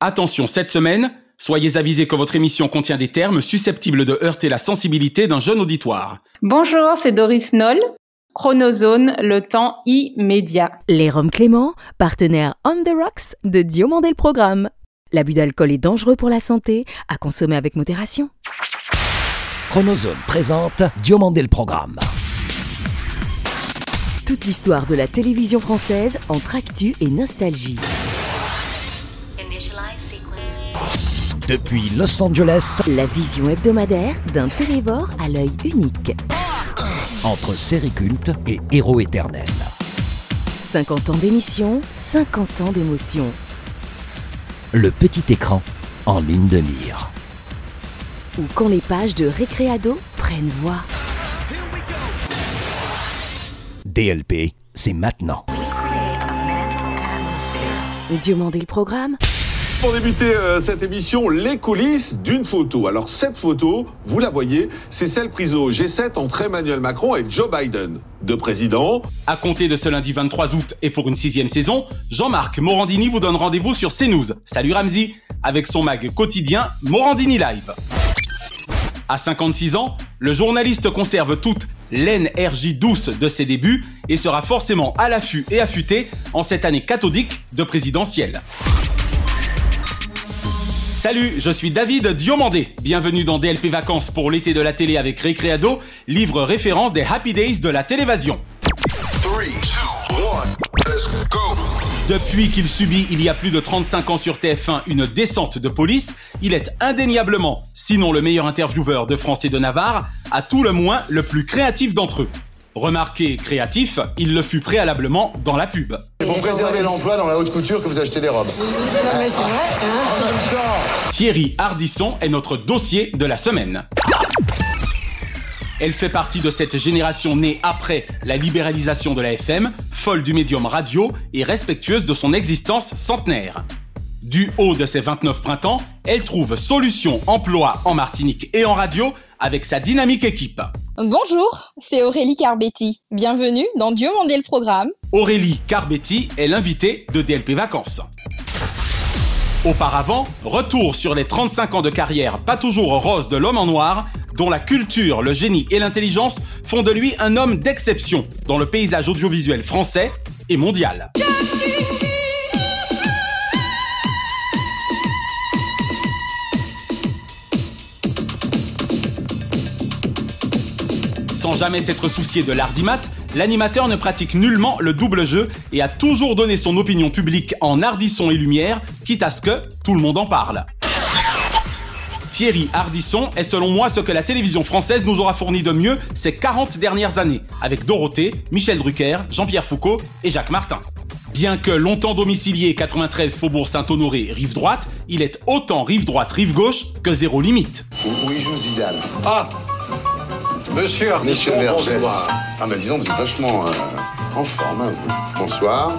Attention, cette semaine, soyez avisés que votre émission contient des termes susceptibles de heurter la sensibilité d'un jeune auditoire. Bonjour, c'est Doris Noll. Chronozone, le temps immédiat. Les Roms Clément, partenaire On the Rocks de Diomandé le Programme. L'abus d'alcool est dangereux pour la santé, à consommer avec modération. Chronozone présente Diomandé le Programme. Toute l'histoire de la télévision française entre actu et nostalgie. Depuis Los Angeles, La vision hebdomadaire d'un télévore à l'œil unique. entre série culte et héros éternel. 50 ans d'émission, 50 ans d'émotion. Le petit écran en ligne de mire. Ou quand les pages de Récréado prennent voix. DLP, c'est maintenant. Diomandé le programme Pour débuter euh, cette émission, les coulisses d'une photo. Alors cette photo, vous la voyez, c'est celle prise au G7 entre Emmanuel Macron et Joe Biden. Deux présidents. À compter de ce lundi 23 août et pour une sixième saison, Jean-Marc Morandini vous donne rendez-vous sur CNews. Salut Ramzi, avec son mag quotidien Morandini Live. À 56 ans, le journaliste conserve toute l'énergie douce de ses débuts et sera forcément à l'affût et affûté en cette année cathodique de présidentielle. Salut, je suis David Diomandé. Bienvenue dans DLP Vacances pour l'été de la télé avec Récréado, livre référence des Happy Days de la télévision. Depuis qu'il subit il y a plus de 35 ans sur TF1 une descente de police, il est indéniablement, sinon le meilleur intervieweur de France et de Navarre, à tout le moins le plus créatif d'entre eux. Remarqué créatif, il le fut préalablement dans la pub. C'est pour préserver l'emploi dans la haute couture que vous achetez des robes. Thierry Hardisson est notre dossier de la semaine. Elle fait partie de cette génération née après la libéralisation de la FM, folle du médium radio et respectueuse de son existence centenaire. Du haut de ses 29 printemps, elle trouve solution emploi en Martinique et en radio avec sa dynamique équipe. Bonjour, c'est Aurélie Carbetti. Bienvenue dans Dieu mandé le programme. Aurélie Carbetti est l'invitée de DLP Vacances. Auparavant, retour sur les 35 ans de carrière pas toujours rose de l'homme en noir, dont la culture, le génie et l'intelligence font de lui un homme d'exception dans le paysage audiovisuel français et mondial. Sans jamais s'être soucié de l'ardimat, l'animateur ne pratique nullement le double jeu et a toujours donné son opinion publique en hardisson et lumière, quitte à ce que tout le monde en parle. Thierry Hardisson est selon moi ce que la télévision française nous aura fourni de mieux ces 40 dernières années, avec Dorothée, Michel Drucker, Jean-Pierre Foucault et Jacques Martin. Bien que longtemps domicilié 93 Faubourg Saint-Honoré, rive droite, il est autant rive droite, rive gauche que zéro limite. Joue Zidane Ah Monsieur Monsieur Ardisson, bonsoir. Ah bah dis donc, vous êtes vachement euh, en forme, hein, vous. Bonsoir.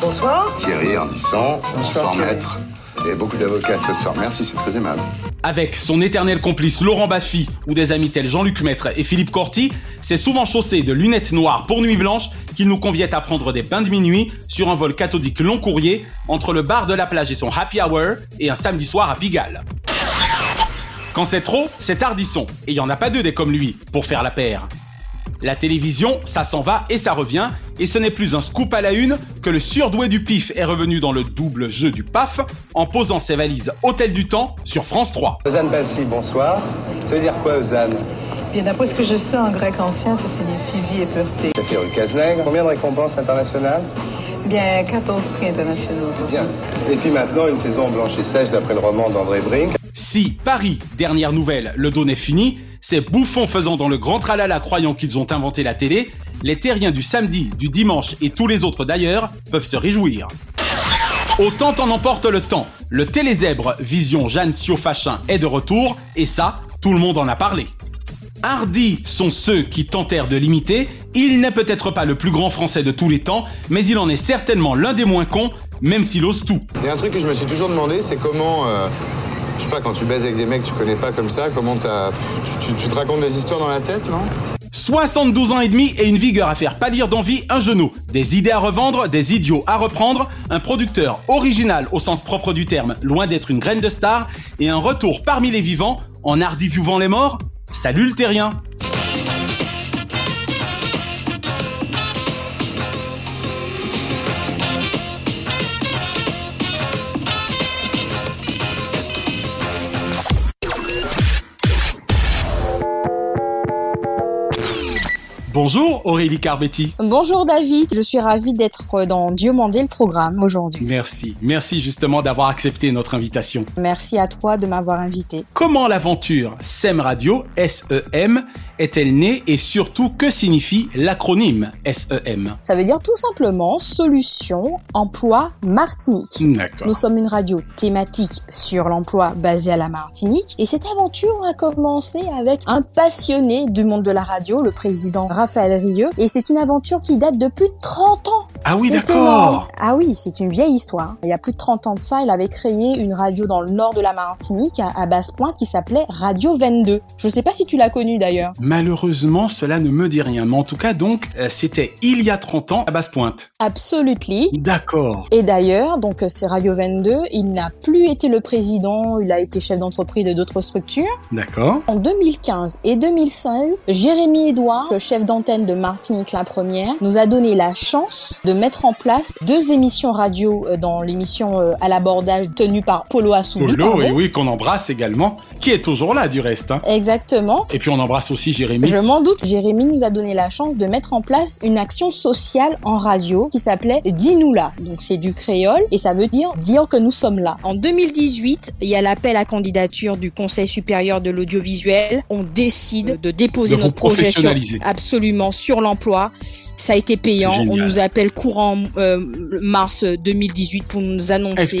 Bonsoir. Thierry Ardisson. Bonsoir, Thierry. maître. Il y a beaucoup d'avocats ce soir. Merci, c'est très aimable. Avec son éternel complice Laurent Baffy ou des amis tels Jean-Luc Maître et Philippe Corti, c'est souvent chaussé de lunettes noires pour nuit blanche qu'il nous conviait à prendre des bains de minuit sur un vol cathodique long courrier entre le bar de la plage et son happy hour et un samedi soir à Pigalle. Quand c'est trop, c'est Ardisson, et il n'y en a pas deux des comme lui pour faire la paire. La télévision, ça s'en va et ça revient, et ce n'est plus un scoop à la une que le surdoué du pif est revenu dans le double jeu du PAF en posant ses valises Hôtel du Temps sur France 3. Ozan Bassi, bonsoir. Ça veut dire quoi, Ozan Bien, d'après ce que je sais, en grec ancien, ça signifie vie et pureté. Ça fait. Combien de récompenses internationales? Bien, 14 prix internationaux. Bien. Et puis maintenant, une saison blanche et sèche d'après le roman d'André Brink. Si Paris, dernière nouvelle, le don est fini, ces bouffons faisant dans le grand tralala croyant qu'ils ont inventé la télé, les terriens du samedi, du dimanche et tous les autres d'ailleurs peuvent se réjouir. Autant en emporte le temps, le télésèbre Vision Jeanne Siofachin est de retour, et ça, tout le monde en a parlé. Hardis sont ceux qui tentèrent de l'imiter, il n'est peut-être pas le plus grand français de tous les temps, mais il en est certainement l'un des moins cons, même s'il ose tout. Il un truc que je me suis toujours demandé, c'est comment. euh, je sais pas, quand tu baises avec des mecs que tu connais pas comme ça, comment t'as. Tu, te racontes des histoires dans la tête, non? 72 ans et demi et une vigueur à faire pâlir d'envie un genou. Des idées à revendre, des idiots à reprendre, un producteur original au sens propre du terme, loin d'être une graine de star, et un retour parmi les vivants en ardivivant les morts Salut le terrien Bonjour Aurélie Carbetti. Bonjour David, je suis ravie d'être dans Dieu mandé le programme aujourd'hui. Merci, merci justement d'avoir accepté notre invitation. Merci à toi de m'avoir invité. Comment l'aventure SEM Radio, SEM, est-elle née et surtout que signifie l'acronyme SEM Ça veut dire tout simplement Solution Emploi Martinique. D'accord. Nous sommes une radio thématique sur l'emploi basée à la Martinique et cette aventure a commencé avec un passionné du monde de la radio, le président Raphaël Et c'est une aventure qui date de plus de 30 ans. Ah oui, d'accord. Ah oui, c'est une vieille histoire. Il y a plus de 30 ans de ça, il avait créé une radio dans le nord de la Martinique, à, Basse-Pointe, qui s'appelait Radio 22. Je sais pas si tu l'as connue d'ailleurs. Malheureusement, cela ne me dit rien. Mais en tout cas, donc, euh, c'était il y a 30 ans à Basse-Pointe. Absolutely. D'accord. Et d'ailleurs, donc euh, c'est Radio 22, il n'a plus été le président, il a été chef d'entreprise de d'autres structures. D'accord. En 2015 et 2016, Jérémy Edouard, le chef de Martinique la Première, nous a donné la chance de mettre en place deux émissions radio euh, dans l'émission euh, à l'abordage tenue par Polo Assouvi. Polo, et oui, qu'on embrasse également, qui est toujours là du reste. hein. Exactement. Et puis on embrasse aussi Jérémy. Je m'en doute. Jérémy nous a donné la chance de mettre en place une action sociale en radio qui s'appelait Dis-nous là. Donc c'est du créole et ça veut dire dire que nous sommes là. En 2018, il y a l'appel à candidature du Conseil supérieur de l'audiovisuel. On décide de déposer De notre projet sur, absolument sur l'emploi. Ça a été payant. On nous appelle courant euh, mars 2018 pour nous annoncer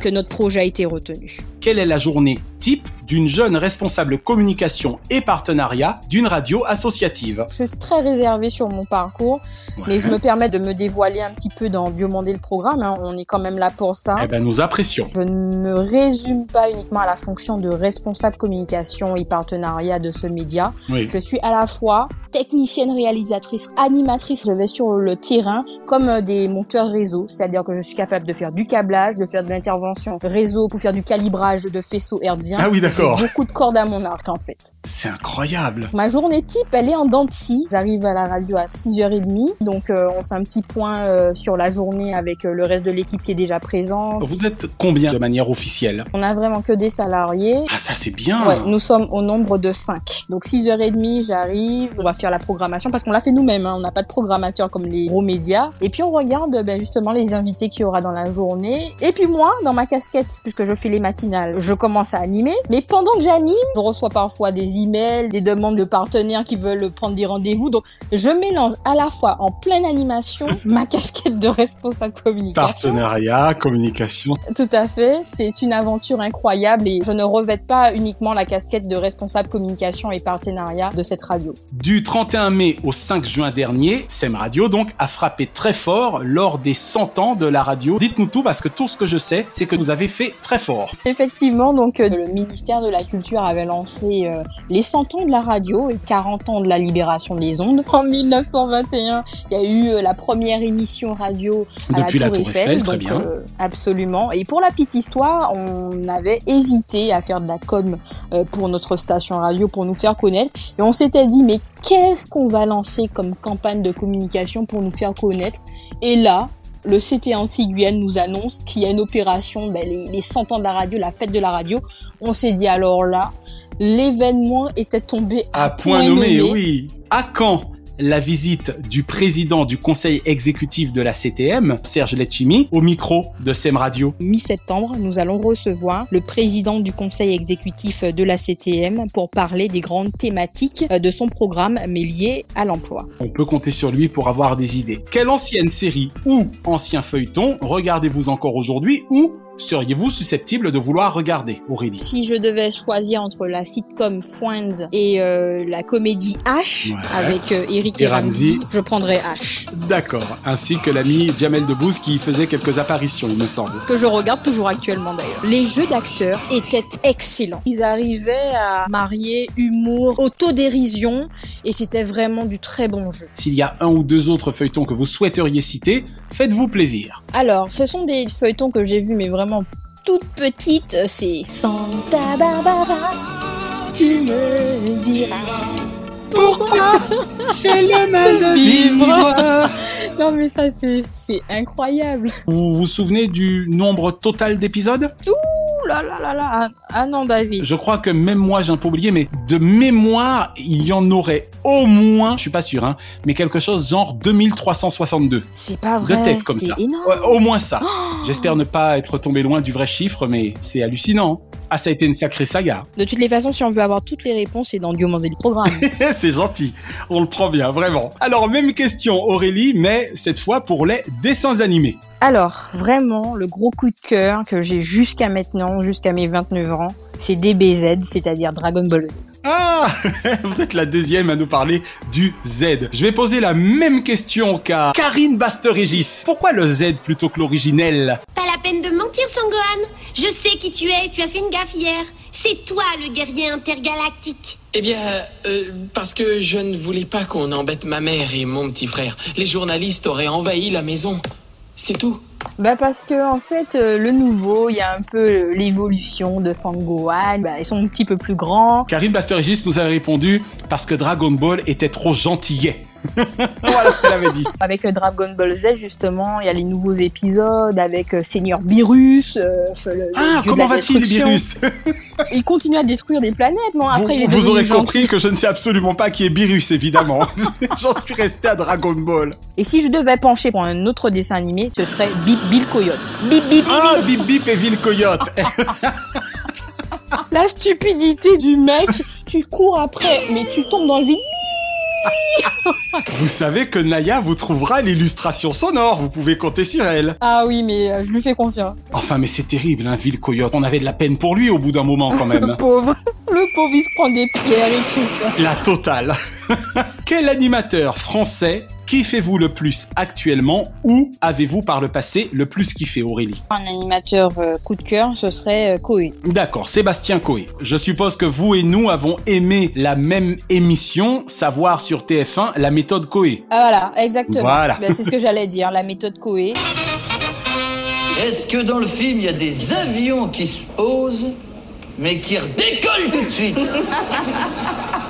que notre projet a été retenu. Quelle est la journée type d'une jeune responsable communication et partenariat d'une radio associative? Je suis très réservée sur mon parcours, mais je me permets de me dévoiler un petit peu dans Dieu mandé le programme. hein. On est quand même là pour ça. Eh ben, nous apprécions. Je ne me résume pas uniquement à la fonction de responsable communication et partenariat de ce média. Oui. Je suis à la fois technicienne, réalisatrice, animatrice. Je vais sur le terrain comme euh, des monteurs réseau, c'est-à-dire que je suis capable de faire du câblage, de faire de l'intervention réseau pour faire du calibrage de faisceaux hertziens. Ah oui, d'accord. Beaucoup de cordes à mon arc en fait. C'est incroyable. Ma journée type, elle est en dents de scie. J'arrive à la radio à 6h30, donc euh, on fait un petit point euh, sur la journée avec euh, le reste de l'équipe qui est déjà présent. Vous êtes combien de manière officielle? On a vraiment que des salariés. Ah, ça c'est bien. Ouais, nous sommes au nombre de 5. Donc 6h30, j'arrive, on va faire la programmation parce qu'on l'a fait nous-mêmes, hein. on n'a pas de programmateur comme les gros médias. Et puis on regarde ben, justement les invités qu'il y aura dans la journée. Et puis moi, dans ma casquette, puisque je fais les matinales, je commence à animer. Mais pendant que j'anime, je reçois parfois des emails, des demandes de partenaires qui veulent prendre des rendez-vous. Donc je mélange à la fois en pleine animation ma casquette de responsable communication. Partenariat, communication. Tout à fait, c'est une aventure incroyable et je ne revête pas uniquement la casquette de responsable communication et partenariat de cette radio. Du 31 mai au 5 juin dernier, SEM Radio donc a frappé très fort lors des 100 ans de la radio. Dites-nous tout parce que tout ce que je sais, c'est que vous avez fait très fort. Effectivement, donc euh, le ministère de la Culture avait lancé euh, les 100 ans de la radio et 40 ans de la libération des ondes. En 1921, il y a eu euh, la première émission radio à Depuis la la Tour, Eiffel, très donc, bien. euh, absolument. Et pour la petite histoire, on avait hésité à faire de la com euh, pour notre station radio pour nous faire connaître et on s'était dit mais qu'est-ce qu'on va lancer comme campagne de communication pour nous faire connaître? Et là, le CT Anti-Guyane nous annonce qu'il y a une opération, ben, les, les 100 ans de la radio, la fête de la radio. On s'est dit alors là, l'événement était tombé à, À point nommé, oui. À quand? La visite du président du conseil exécutif de la CTM, Serge Letchimi, au micro de SEM Radio Mi-septembre, nous allons recevoir le président du conseil exécutif de la CTM pour parler des grandes thématiques de son programme, mais liées à l'emploi. On peut compter sur lui pour avoir des idées. Quelle ancienne série ou ancien feuilleton regardez-vous encore aujourd'hui ou seriez-vous susceptible de vouloir regarder, Aurélie? Si je devais choisir entre la sitcom Friends et euh, la comédie H Ouais. avec euh, Eric Et et Ramsey, Ramsey. je prendrais H. D'accord, ainsi que l'ami Jamel Debbouze qui faisait quelques apparitions, il me semble. Que je regarde toujours actuellement d'ailleurs. Les jeux d'acteurs étaient excellents. Ils arrivaient à marier humour, autodérision et c'était vraiment du très bon jeu. S'il y a un ou deux autres feuilletons que vous souhaiteriez citer, faites-vous plaisir. Alors, ce sont des feuilletons que j'ai vus, mais vraiment toutes petites. C'est Santa Barbara, tu me diras. Pourquoi j'ai le mal de vivre Non mais ça c'est c'est incroyable. Vous vous souvenez du nombre total d'épisodes? Ouh là là là là. Ah non David. Je crois que même moi j'ai un peu oublié, mais de mémoire, il y en aurait au moins, je suis pas sûr, hein, mais quelque chose genre 2362. C'est pas De vrai. tête comme ça. énorme. Ouais, au moins ça. J'espère ne pas être tombé loin du vrai chiffre, mais c'est hallucinant. Ah, ça a été une sacrée saga. De toutes les façons, si on veut avoir toutes les réponses, c'est dans Dieu le programme. c'est gentil. On le prend bien, vraiment. Alors, même question, Aurélie, mais cette fois pour les dessins animés. Alors, vraiment, le gros coup de cœur que j'ai jusqu'à maintenant, jusqu'à mes 29 ans, c'est DBZ, c'est-à-dire Dragon Ball Z. Ah Vous êtes la deuxième à nous parler du Z. Je vais poser la même question qu'à Karine Baster-Régis. Pourquoi le Z plutôt que l'originel? Pas la peine de mentir, Sangohan. Je sais qui tu es, tu as fait une gaffe hier. C'est toi le guerrier intergalactique. Eh bien, euh, parce que je ne voulais pas qu'on embête ma mère et mon petit frère. Les journalistes auraient envahi la maison. C'est tout. Bah parce que en fait euh, le nouveau, il y a un peu euh, l'évolution de Sangohan. Bah, ils sont un petit peu plus grands. Karine Baster-Régis nous avait répondu parce que Dragon Ball était trop gentillet. voilà ce qu'elle avait dit. Avec euh, Dragon Ball Z justement, il y a les nouveaux épisodes avec euh, Seigneur Beerus. euh, le- Ah, comment va-t-il. Virus Il continue à détruire des planètes. Bon après Vous, il est vous aurez compris que je ne sais absolument pas qui est Virus, évidemment. J'en suis resté à Dragon Ball. Et si je devais pencher pour un autre dessin animé, ce serait Bip Bill Coyote. Bip Bip. Ah, Bip Bip et Ville Coyote. La stupidité du mec, tu cours après, mais tu tombes dans le vide. Vous savez que Naya vous trouvera l'illustration sonore, vous pouvez compter sur elle. Ah oui, mais euh, je lui fais confiance. Enfin, mais c'est terrible, hein, Ville Coyote. On avait de la peine pour lui au bout d'un moment, quand même. Le pauvre. Le pauvre, il se prend des pierres et tout ça. La totale. Quel animateur français kiffez-vous le plus actuellement ou avez-vous par le passé le plus kiffé, Aurélie? Un animateur euh, coup de cœur, ce serait euh, Koé. D'accord, Sébastien Coé. Je suppose que vous et nous avons aimé la même émission, savoir sur TF1 la méthode Coé. Ah voilà, exactement. Voilà. Ben, c'est ce que j'allais dire, la méthode Koé. Est-ce que dans le film, il y a des avions qui se posent, mais qui redécollent tout de suite?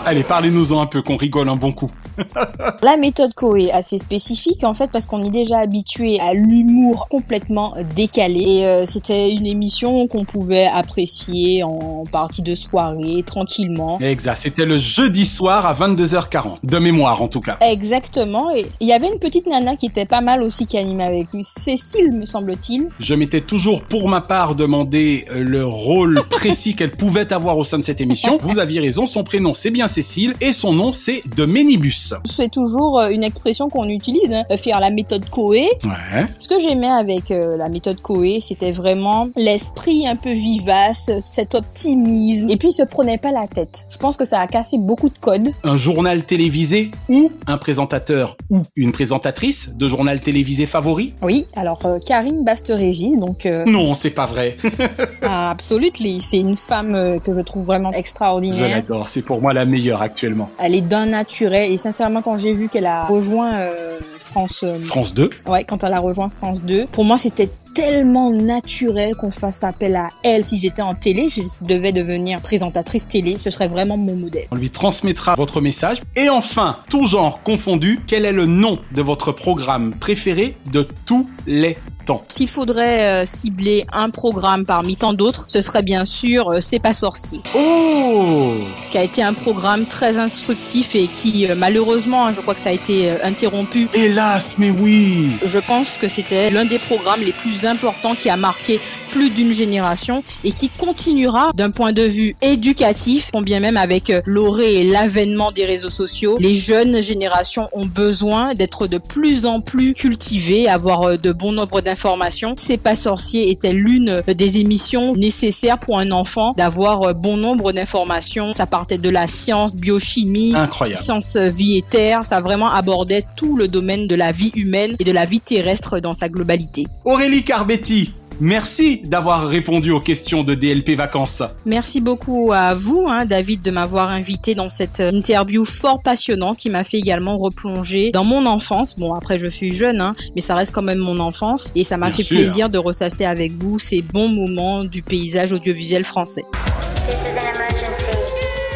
Allez, parlez-nous-en un peu, qu'on rigole un bon coup. La méthode Koé, assez spécifique en fait parce qu'on est déjà habitué à l'humour complètement décalé et euh, c'était une émission qu'on pouvait apprécier en partie de soirée tranquillement. Exact, c'était le jeudi soir à 22h40, de mémoire en tout cas. Exactement et il y avait une petite nana qui était pas mal aussi qui animait avec lui, Cécile me semble-t-il. Je m'étais toujours pour ma part demandé euh, le rôle précis qu'elle pouvait avoir au sein de cette émission. Vous aviez raison, son prénom c'est bien Cécile et son nom c'est de Ménibus. C'est toujours euh, une expression qu'on utilise, hein, faire la méthode. Ouais. Ce que j'aimais avec euh, la méthode Koé, c'était vraiment l'esprit un peu vivace, cet optimisme, et puis il se prenait pas la tête. Je pense que ça a cassé beaucoup de codes. Un journal télévisé ou un présentateur ou une présentatrice de journal télévisé favori? Oui, alors euh, Karine Basterégie, donc euh, Non, c'est pas vrai. absolutely, c'est une femme que je trouve vraiment Je extraordinaire. l'adore, c'est pour moi la meilleure actuellement. Elle est d'un naturel et sincèrement quand j'ai vu qu'elle a rejoint euh, France euh, France 2 Ouais, quand elle a rejoint France 2, pour moi c'était tellement naturel qu'on fasse appel à elle. Si j'étais en télé, je devais devenir présentatrice télé, ce serait vraiment mon modèle. On lui transmettra votre message. Et enfin, tout genre confondu, quel est le nom de votre programme préféré de tous les temps? S'il faudrait euh, cibler un programme parmi tant d'autres, ce serait bien sûr euh, C'est pas sorcier. Oh Qui a été un programme très instructif et qui euh, malheureusement, hein, je crois que ça a été interrompu. Hélas, mais oui Je pense que c'était l'un des programmes les plus importants qui a marqué plus d'une génération et qui continuera d'un point de vue éducatif, combien même avec euh, l'orée et l'avènement des réseaux sociaux, les jeunes générations ont besoin d'être de plus en plus cultivées, avoir euh, de bon nombre d'informations. C'est pas sorcier était l'une des émissions nécessaires pour un enfant d'avoir bon nombre d'informations? Ça partait de la science, biochimie, Incroyable. science vie et terre. Ça vraiment abordait tout le domaine de la vie humaine et de la vie terrestre dans sa globalité. Aurélie Carbetti, merci d'avoir répondu aux questions de DLP Vacances. Merci beaucoup à vous, hein, David, de m'avoir invité dans cette interview fort passionnante qui m'a fait également replonger dans mon enfance. Bon, après, je suis jeune, hein, mais ça reste quand même mon enfance et ça m'a fait sûr. plaisir de ressasser avec vous ces bons moments du paysage audiovisuel français.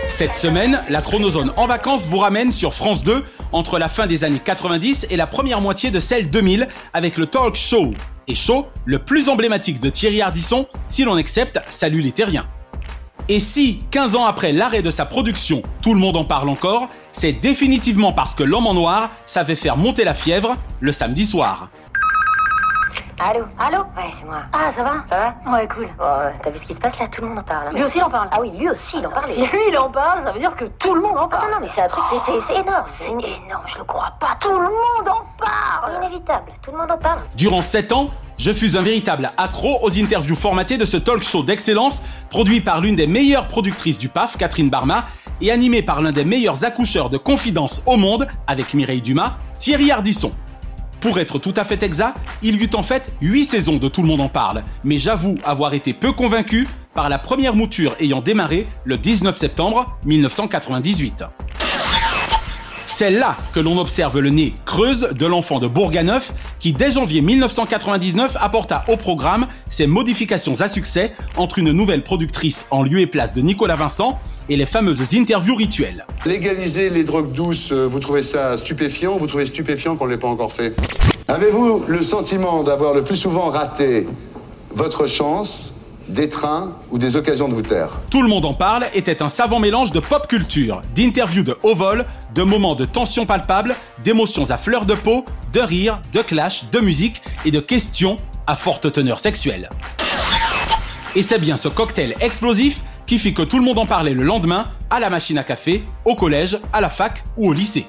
Cette semaine, la chronozone en vacances vous ramène sur France 2 entre la fin des années 90 et la première moitié de celle 2000 avec le talk show. Et le plus emblématique de Thierry Ardisson, si l'on accepte Salut les Terriens. Et si, 15 ans après l'arrêt de sa production, tout le monde en parle encore, c'est définitivement parce que l'homme en noir savait faire monter la fièvre le samedi soir. Allô Allô Ouais, c'est moi. Ah, ça va Ça va Ouais, cool. Oh, T'as vu ce qui se passe là? Tout le monde en parle. Lui aussi, il en parle. Ah oui, lui aussi, il en parle. Si lui, il en parle, ça veut dire que tout le monde en parle. non, non, mais c'est un truc, c'est- c'est c'est énorme. C'est énorme, je le crois pas. Tout le monde en parle Inévitable, tout le monde en parle. Durant 7 ans, je fus un véritable accro aux interviews formatées de ce talk show d'excellence, produit par l'une des meilleures productrices du PAF, Catherine Barma, et animé par l'un des meilleurs accoucheurs de confidence au monde, avec Mireille Dumas, Thierry Ardisson. Pour être tout à fait exact, il y eut en fait 8 saisons de Tout le monde en parle, mais j'avoue avoir été peu convaincu par la première mouture ayant démarré le 19 septembre 1998. C'est là que l'on observe le nez creuse de l'enfant de Bourganeuf qui, dès janvier 1999, apporta au programme ses modifications à succès entre une nouvelle productrice en lieu et place de Nicolas Vincent et les fameuses interviews rituelles. Légaliser les drogues douces, euh, vous trouvez ça stupéfiant Vous trouvez stupéfiant qu'on ne l'ait pas encore fait? Avez-vous le sentiment d'avoir le plus souvent raté votre chance, des trains ou des occasions de vous taire Tout le monde en parle était un savant mélange de pop culture, d'interviews de haut vol, de moments de tension palpable, d'émotions à fleur de peau, de rire, de clash, de musique et de questions à forte teneur sexuelle. Et c'est bien ce cocktail explosif qui fit que tout le monde en parlait le lendemain, à la machine à café, au collège, à la fac ou au lycée.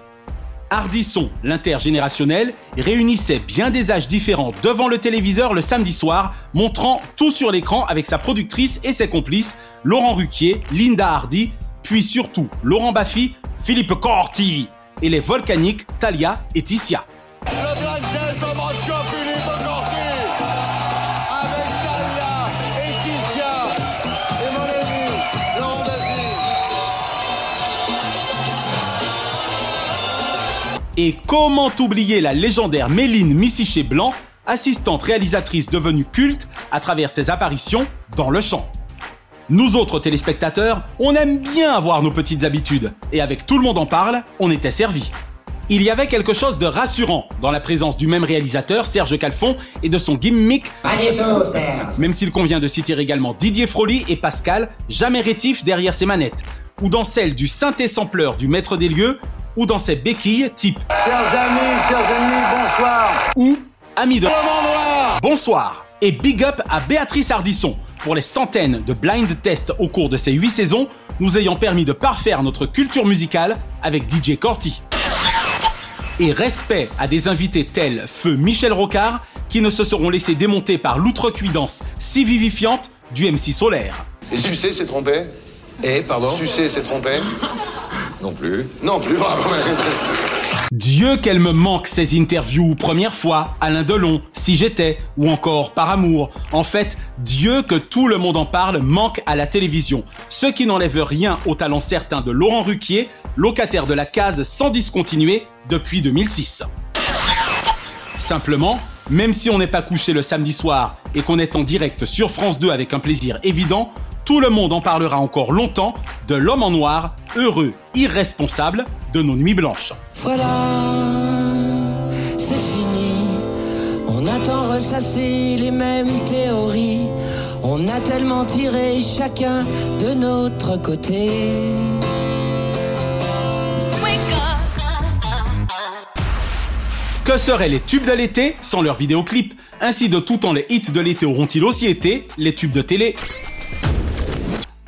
Ardisson, l'intergénérationnel, réunissait bien des âges différents devant le téléviseur le samedi soir, montrant tout sur l'écran avec sa productrice et ses complices, Laurent Ruquier, Linda Hardy, puis surtout Laurent Baffy, Philippe Corti et les volcaniques Talia et Ticia. Et comment oublier la légendaire Méline Missiché Blanc, assistante réalisatrice devenue culte à travers ses apparitions dans le champ. Nous autres téléspectateurs, on aime bien avoir nos petites habitudes, et avec tout le monde en parle, on était servi. Il y avait quelque chose de rassurant dans la présence du même réalisateur, Serge Calfon, et de son gimmick, même s'il convient de citer également Didier Froli et Pascal, jamais rétifs derrière ses manettes, ou dans celle du synthé sampleur du maître des lieux, ou dans ses béquilles type Chers amis, chers amis, bonsoir. ou Ami de Bonsoir et big up à Béatrice Ardisson pour les centaines de blind tests au cours de ces 8 saisons, nous ayant permis de parfaire notre culture musicale avec DJ Corti. Et respect à des invités tels Feu Michel Rocard qui ne se seront laissés démonter par l'outrecuidance si vivifiante du MC Solaire. Et sucer, c'est trompé? Et, pardon? Sucer, c'est trompé? Non plus. Non plus, bravo. Dieu qu'elle me manque ces interviews première fois, Alain Delon, Si j'étais, ou encore Par amour. En fait, Dieu que tout le monde en parle manque à la télévision. Ce qui n'enlève rien au talent certain de Laurent Ruquier, locataire de la case sans discontinuer depuis 2006. Simplement, même si on n'est pas couché le samedi soir et qu'on est en direct sur France 2 avec un plaisir évident, tout le monde en parlera encore longtemps de l'homme en noir, heureux, irresponsable de nos nuits blanches. Voilà, c'est fini. On a tant ressassé les mêmes théories. On a tellement tiré chacun de notre côté. Que seraient les tubes de l'été sans leurs vidéoclips? Ainsi de tout temps les hits de l'été auront-ils aussi été les tubes de télé?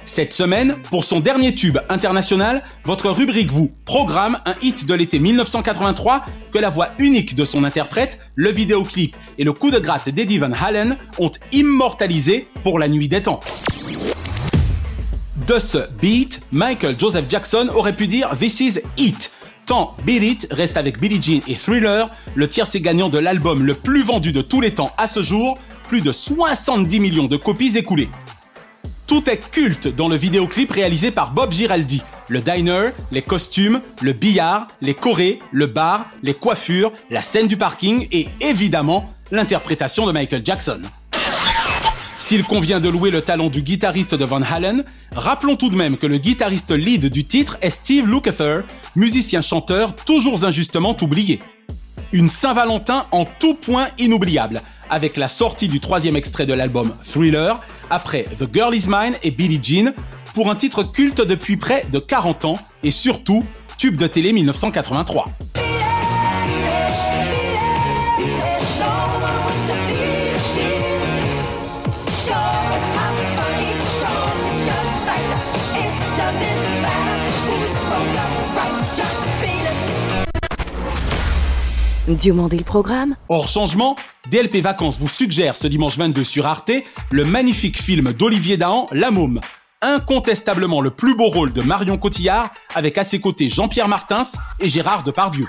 Cette semaine, pour son dernier tube international, votre rubrique vous programme un hit de l'été 1983 que la voix unique de son interprète, le vidéoclip et le coup de gratte d'Eddie Van Halen ont immortalisé pour la nuit des temps. De ce beat, Michael Joseph Jackson aurait pu dire This is it. Tant Beat It reste avec Billie Jean et Thriller, le tiercé gagnant de l'album le plus vendu de tous les temps à ce jour, plus de 70 millions de copies écoulées. Tout est culte dans le vidéoclip réalisé par Bob Giraldi. Le diner, les costumes, le billard, les chorés, le bar, les coiffures, la scène du parking et évidemment l'interprétation de Michael Jackson. S'il convient de louer le talent du guitariste de Van Halen, rappelons tout de même que le guitariste lead du titre est Steve Lukather, musicien-chanteur toujours injustement oublié. Une Saint-Valentin en tout point inoubliable, avec la sortie du troisième extrait de l'album Thriller, après The Girl Is Mine et Billie Jean, pour un titre culte depuis près de 40 ans et surtout tube de télé 1983. Diomandé le programme Hors changement, DLP Vacances vous suggère ce dimanche 22 sur Arte le magnifique film d'Olivier Dahan, La Môme. Incontestablement le plus beau rôle de Marion Cotillard avec à ses côtés Jean-Pierre Martins et Gérard Depardieu.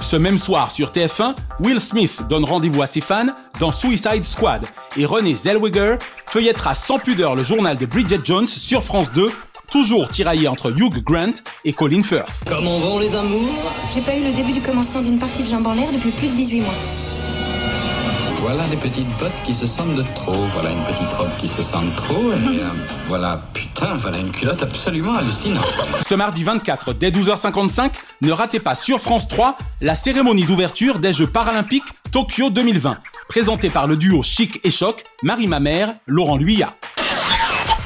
Ce même soir sur TF1, Will Smith donne rendez-vous à ses fans dans Suicide Squad et René Zellweger feuillettera sans pudeur le journal de Bridget Jones sur France 2 toujours tiraillé entre Hugh Grant et Colin Firth. Comment vont les amours J'ai pas eu le début du commencement d'une partie de jambes en l'air depuis plus de 18 mois. Voilà des petites bottes qui se sentent de trop. Voilà une petite robe qui se sent de trop. Et euh, voilà, putain, voilà une culotte absolument hallucinante. Ce mardi 24, dès 12h55, ne ratez pas sur France 3 la cérémonie d'ouverture des Jeux paralympiques Tokyo 2020, présentée par le duo Chic et Choc, Marie Mamère, Laurent Luyat.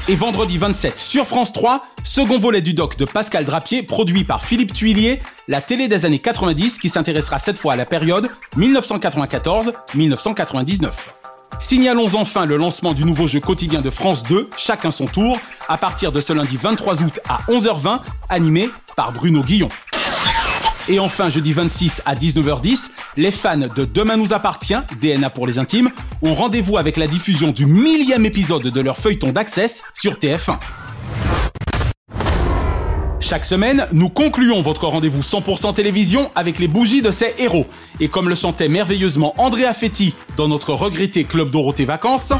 Et vendredi 27 sur France 3, second volet du doc de Pascal Drapier, produit par Philippe Tuillier, la télé des années 90 qui s'intéressera cette fois à la période 1994-1999. Signalons enfin le lancement du nouveau jeu quotidien de France 2, Chacun son tour, à partir de ce lundi 23 août à 11h20, animé par Bruno Guillon. Et enfin, jeudi 26 à 19h10, les fans de Demain nous appartient, DNA pour les intimes, ont rendez-vous avec la diffusion du millième épisode de leur feuilleton d'Access sur TF1. Chaque semaine, nous concluons votre rendez-vous 100% télévision avec les bougies de ces héros. Et comme le chantait merveilleusement Andrea Fetti dans notre regretté Club Dorothée Vacances,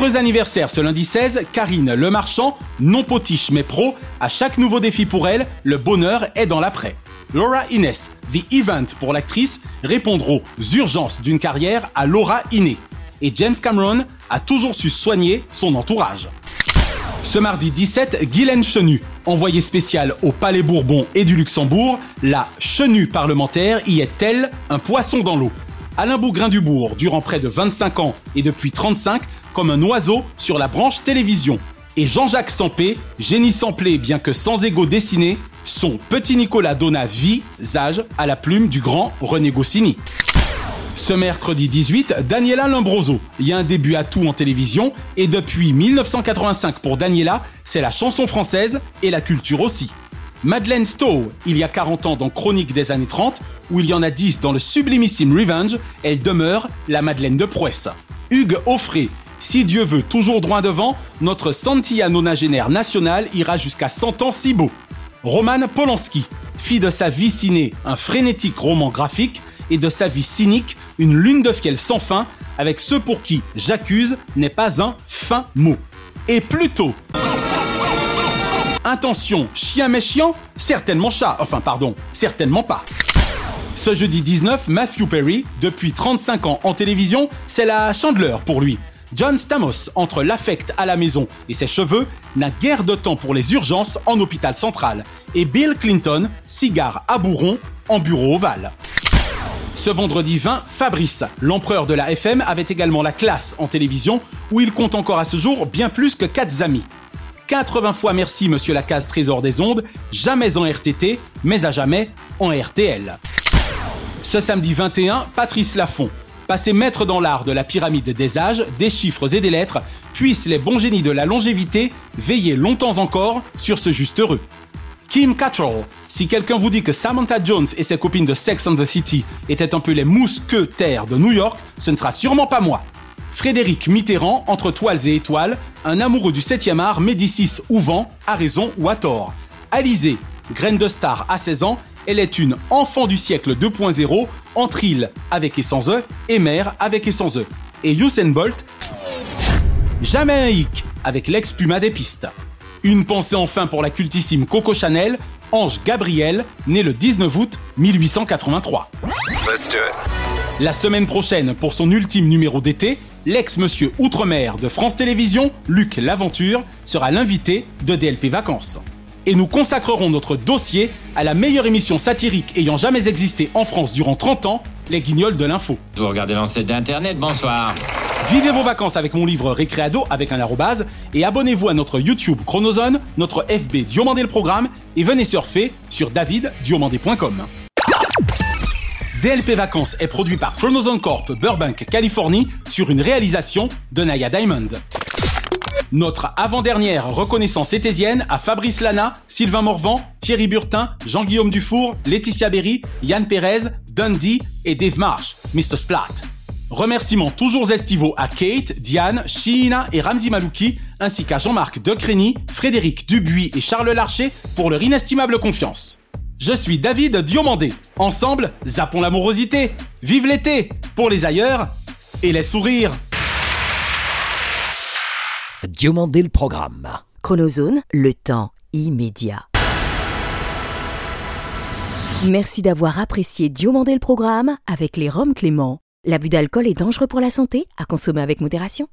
Heureux anniversaire ce lundi 16, Karine Le Marchand, non potiche mais pro, à chaque nouveau défi pour elle, le bonheur est dans l'après. Laura Innes, The Event pour l'actrice, répondre aux urgences d'une carrière à Laura Inné. Et James Cameron a toujours su soigner son entourage. Ce mardi 17, Guylaine Chenu, envoyée spéciale au Palais Bourbon et du Luxembourg, la chenue parlementaire y est elle un poisson dans l'eau? Alain Bougrain-Dubourg, durant près de 25 ans et depuis 35, comme un oiseau sur la branche télévision. Et Jean-Jacques Sampé, génie samplé bien que sans égo dessiné, son petit Nicolas donna vie, visage, à la plume du grand René Goscinny. Ce mercredi 18, Daniela Lombroso. Il y a un début à tout en télévision et depuis 1985 pour Daniela, c'est la chanson française et la culture aussi. Madeleine Stowe, il y a 40 ans dans Chronique des années 30, où il y en a 10 dans le sublimissime Revenge, elle demeure la Madeleine de Prouesse. Hugues Offray, si Dieu veut toujours droit devant, notre Santilla nonagénaire national ira jusqu'à 100 ans si beau. Roman Polanski, fille de sa vie ciné, un frénétique roman graphique, et de sa vie cynique, une lune de fiel sans fin, avec ceux pour qui j'accuse n'est pas un fin mot. Et plutôt Intention, chien méchiant Certainement chat. Enfin, pardon, certainement pas. Ce jeudi 19, Matthew Perry, depuis 35 ans en télévision, c'est la chandeleur pour lui. John Stamos, entre l'affect à la maison et ses cheveux, n'a guère de temps pour les urgences en hôpital central. Et Bill Clinton, cigare à bourron en bureau ovale. Ce vendredi 20, Fabrice, l'empereur de la FM, avait également la classe en télévision où il compte encore à ce jour bien plus que 4 amis. 80 fois merci Monsieur Lacaze Trésor des Ondes, jamais en RTT, mais à jamais en RTL. Ce samedi 21, Patrice Laffont, passé maître dans l'art de la pyramide des âges, des chiffres et des lettres, puissent les bons génies de la longévité veiller longtemps encore sur ce juste heureux. Kim Cattrall, si quelqu'un vous dit que Samantha Jones et ses copines de Sex and the City étaient un peu les mousquetaires de New York, ce ne sera sûrement pas moi. Frédéric Mitterrand, entre toiles et étoiles, un amoureux du 7e art, Médicis ou vent, à raison ou à tort. Alizé, graine de star à 16 ans, elle est une enfant du siècle 2.0, entre île avec et sans E, et mère avec et sans E. Et Usain Bolt, jamais un hic avec l'ex-puma des pistes. Une pensée enfin pour la cultissime Coco Chanel, Ange Gabriel, né le 19 août 1883. La semaine prochaine, pour son ultime numéro d'été, l'ex-monsieur Outre-mer de France Télévisions, Luc Laventure, sera l'invité de DLP Vacances. Et nous consacrerons notre dossier à la meilleure émission satirique ayant jamais existé en France durant 30 ans, Les Guignols de l'Info. Vous regardez l'ancêtre d'Internet, bonsoir. Vivez vos vacances avec mon livre Récréado avec un arrobase et abonnez-vous à notre YouTube Chronozone, notre FB Diomandé le programme et venez surfer sur daviddiomandé.com. DLP Vacances est produit par Chronozone Corp Burbank, Californie sur une réalisation de Naya Diamond. Notre avant-dernière reconnaissance étésienne à Fabrice Lana, Sylvain Morvan, Thierry Burtin, Jean-Guillaume Dufour, Laetitia Berry, Yann Pérez, Dundee et Dave Marsh, Mr. Splat. Remerciements toujours estivaux à Kate, Diane, Shiina et Ramzi Malouki, ainsi qu'à Jean-Marc Decrény, Frédéric Dubuis et Charles Larcher pour leur inestimable confiance. Je suis David Diomandé. Ensemble, zappons l'amorosité. Vive l'été pour les ailleurs et les sourires. Diomandé le programme. Chronozone, le temps immédiat. Merci d'avoir apprécié Diomandé le programme avec les Roms Clément. L'abus d'alcool est dangereux pour la santé, à consommer avec modération.